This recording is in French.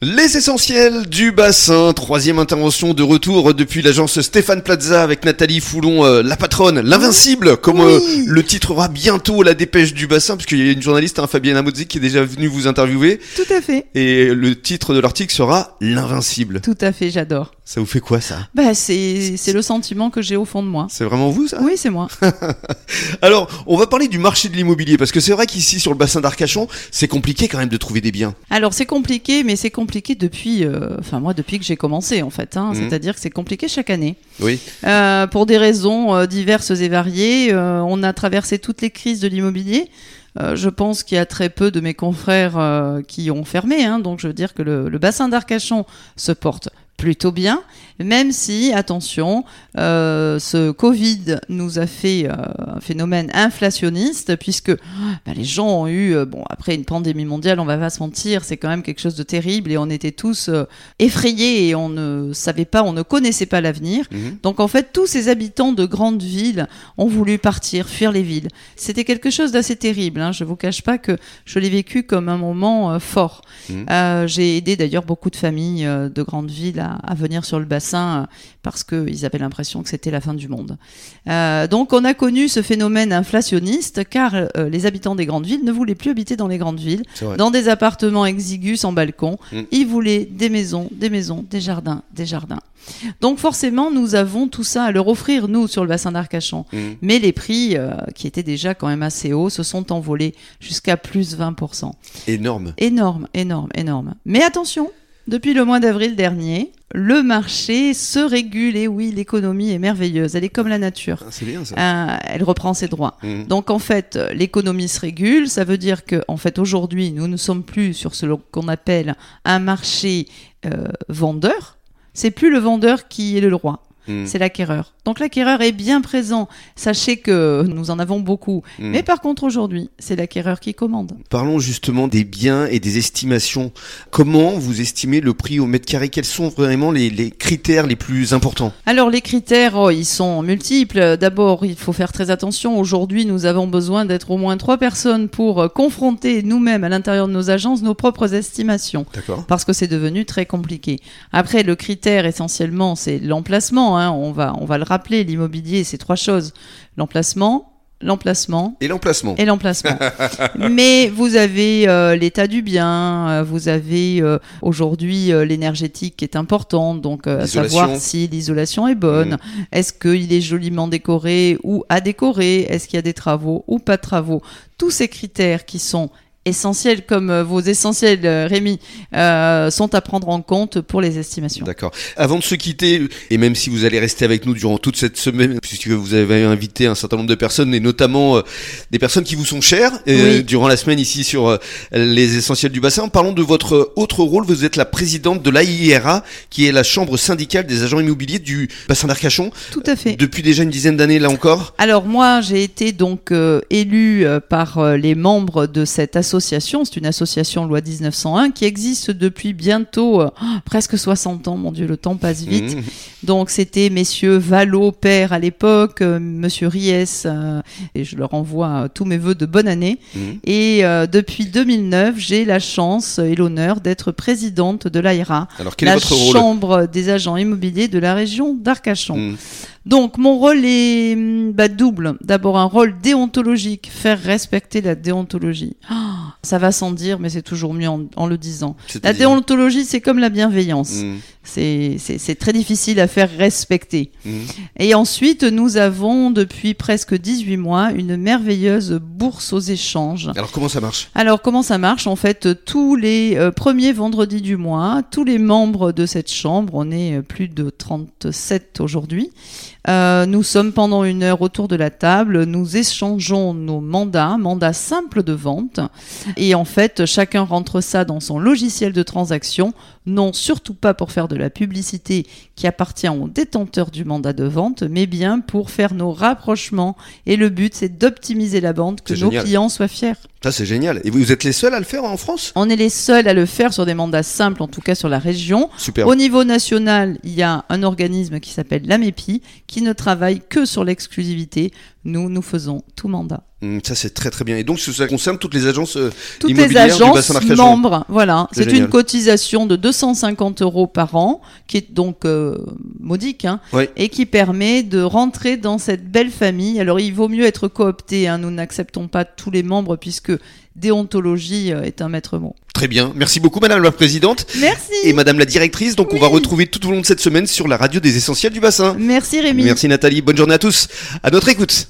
Les essentiels du bassin, troisième intervention de retour depuis l'agence Stéphane Plaza avec Nathalie Foulon, euh, la patronne, l'invincible, comme euh, le titrera bientôt la dépêche du bassin, puisqu'il y a une journaliste, hein, Fabienne Amozzi, qui est déjà venue vous interviewer. Tout à fait. Et le titre de l'article sera L'invincible. Tout à fait, j'adore. Ça vous fait quoi ça? Bah c'est c'est le sentiment que j'ai au fond de moi. C'est vraiment vous ça? Oui, c'est moi. Alors, on va parler du marché de l'immobilier, parce que c'est vrai qu'ici sur le bassin d'Arcachon, c'est compliqué quand même de trouver des biens. Alors c'est compliqué, mais c'est compliqué depuis, euh, enfin moi depuis que j'ai commencé en fait. Hein, Mhm. C'est-à-dire que c'est compliqué chaque année. Oui. Euh, pour des raisons euh, diverses et variées. On a traversé toutes les crises de l'immobilier. Euh, je pense qu'il y a très peu de mes confrères euh, qui ont fermé. hein. donc je veux dire que le, le bassin d'Arcachon se porte plutôt bien, même si, attention, euh, ce Covid nous a fait euh, un phénomène inflationniste, puisque bah, les gens ont eu, euh, bon, après une pandémie mondiale, on va pas se mentir, c'est quand même quelque chose de terrible, et on était tous effrayés, et on ne savait pas, on ne connaissait pas l'avenir. Mhm. Donc en fait, tous ces habitants de grandes villes ont voulu partir, fuir les villes. C'était quelque chose d'assez terrible. Hein. Je vous cache pas que je l'ai vécu comme un moment fort. Mhm. J'ai aidé d'ailleurs beaucoup de familles de grandes villes à, à venir sur le bassin euh, parce qu'ils avaient l'impression que c'était la fin du monde. Euh, donc on a connu ce phénomène inflationniste car euh, les habitants des grandes villes ne voulaient plus habiter dans les grandes villes, dans des appartements exigus en balcon. Mm. Ils voulaient des maisons, des maisons, des jardins, des jardins. Donc forcément, nous avons tout ça à leur offrir, nous, sur le bassin d'Arcachon. Mhm. Mais les prix, euh, qui étaient déjà quand même assez hauts, se sont envolés jusqu'à plus 20%. Énorme. Énorme, énorme, énorme. Mais attention, depuis le mois d'avril dernier, le marché se régule. Et oui, l'économie est merveilleuse. Elle est comme la nature. Ah, c'est bien ça. Euh, elle reprend ses droits. Mhm. Donc en fait, l'économie se régule. Ça veut dire que en fait aujourd'hui, nous ne sommes plus sur ce qu'on appelle un marché euh, vendeur. C'est plus le vendeur qui est le roi. Mhm. C'est l'acquéreur. Donc l'acquéreur est bien présent. Sachez que nous en avons beaucoup. Mhm. Mais par contre aujourd'hui, c'est l'acquéreur qui commande. Parlons justement des biens et des estimations. Comment vous estimez le prix au mètre carré? Quels sont vraiment les, les critères les plus importants? Alors les critères, oh, ils sont multiples. D'abord, il faut faire très attention. Aujourd'hui, nous avons besoin d'être au moins trois personnes pour euh, confronter nous-mêmes à l'intérieur de nos agences nos propres estimations. D'accord. parce que c'est devenu très compliqué. Après, le critère essentiellement, c'est l'emplacement. Hein. On, va, on va le rappeler, l'immobilier, c'est trois choses. L'emplacement, l'emplacement Et l'emplacement et l'emplacement. Mais vous avez euh, l'état du bien, euh, vous avez euh, aujourd'hui euh, l'énergétique qui est importante, donc à savoir si l'isolation est bonne, Mm. est-ce qu'il est joliment décoré ou à décorer, est-ce qu'il y a des travaux ou pas de travaux? Tous ces critères qui sont essentiels comme euh, vos essentiels, euh, Rémi, euh, sont à prendre en compte pour les estimations. D'accord. Avant de se quitter, et même si vous allez rester avec nous durant toute cette semaine, puisque vous avez invité un certain nombre de personnes, et notamment euh, des personnes qui vous sont chères, euh, Oui. durant la semaine ici sur les essentiels du bassin, parlons de votre autre rôle. Vous êtes la présidente de l'AIRA, qui est la chambre syndicale des agents immobiliers du bassin d'Arcachon, Tout à fait. depuis déjà une dizaine d'années là encore. Alors moi, j'ai été donc élue par les membres de cette association. C'est une association loi 1901 qui existe depuis bientôt euh, presque 60 ans. Mon Dieu, le temps passe vite. Mmh. Donc c'était messieurs Valo, père à l'époque, euh, monsieur Ries, euh, et je leur envoie euh, tous mes voeux de bonne année. Mmh. Et depuis 2009, j'ai la chance et l'honneur d'être présidente de l'AIRA, Alors quel est la rôle? Chambre des agents immobiliers de la région d'Arcachon. Mmh. Donc mon rôle est hum, bah, double. D'abord un rôle déontologique, faire respecter la déontologie. Ah, ça va sans dire, mais c'est toujours mieux en, en le disant. La déontologie, c'est comme la bienveillance. Mmh. C'est très difficile à faire respecter. Mmh. Et ensuite, nous avons depuis presque 18 mois une merveilleuse bourse aux échanges. Alors comment ça marche? Alors comment ça marche? En fait, tous les euh, premiers vendredis du mois, tous les membres de cette chambre, on est euh, plus de 37 aujourd'hui, euh, nous sommes pendant une heure autour de la table, nous échangeons nos mandats, mandats simples de vente, et en fait, chacun rentre ça dans son logiciel de transaction, non surtout pas pour faire de la publicité qui appartient au détenteur du mandat de vente, mais bien pour faire nos rapprochements, et le but c'est d'optimiser la vente, que nos génial. clients soient fiers. Ça, c'est génial. Et vous êtes les seuls à le faire en France? On est les seuls à le faire sur des mandats simples, en tout cas sur la région. Super. Au niveau national, il y a un organisme qui s'appelle l'AMEPI qui ne travaille que sur l'exclusivité. Nous, nous faisons tout mandat. Hum, ça, c'est très très bien. Et donc, ça concerne toutes les agences euh, Toutes les du agences bassin d'Arcachon. membres, voilà. C'est une cotisation de 250 euros par an, qui est donc euh, modique, hein, Oui. et qui permet de rentrer dans cette belle famille. Alors, il vaut mieux être coopté. hein. Nous n'acceptons pas tous les membres puisque déontologie euh, est un maître mot. Très bien. Merci beaucoup, Madame la Présidente. Merci. Et Madame la Directrice, donc on va retrouver tout au long de cette semaine sur la radio des essentiels du bassin. Merci Rémi. Merci Nathalie, bonne journée à tous. À notre écoute.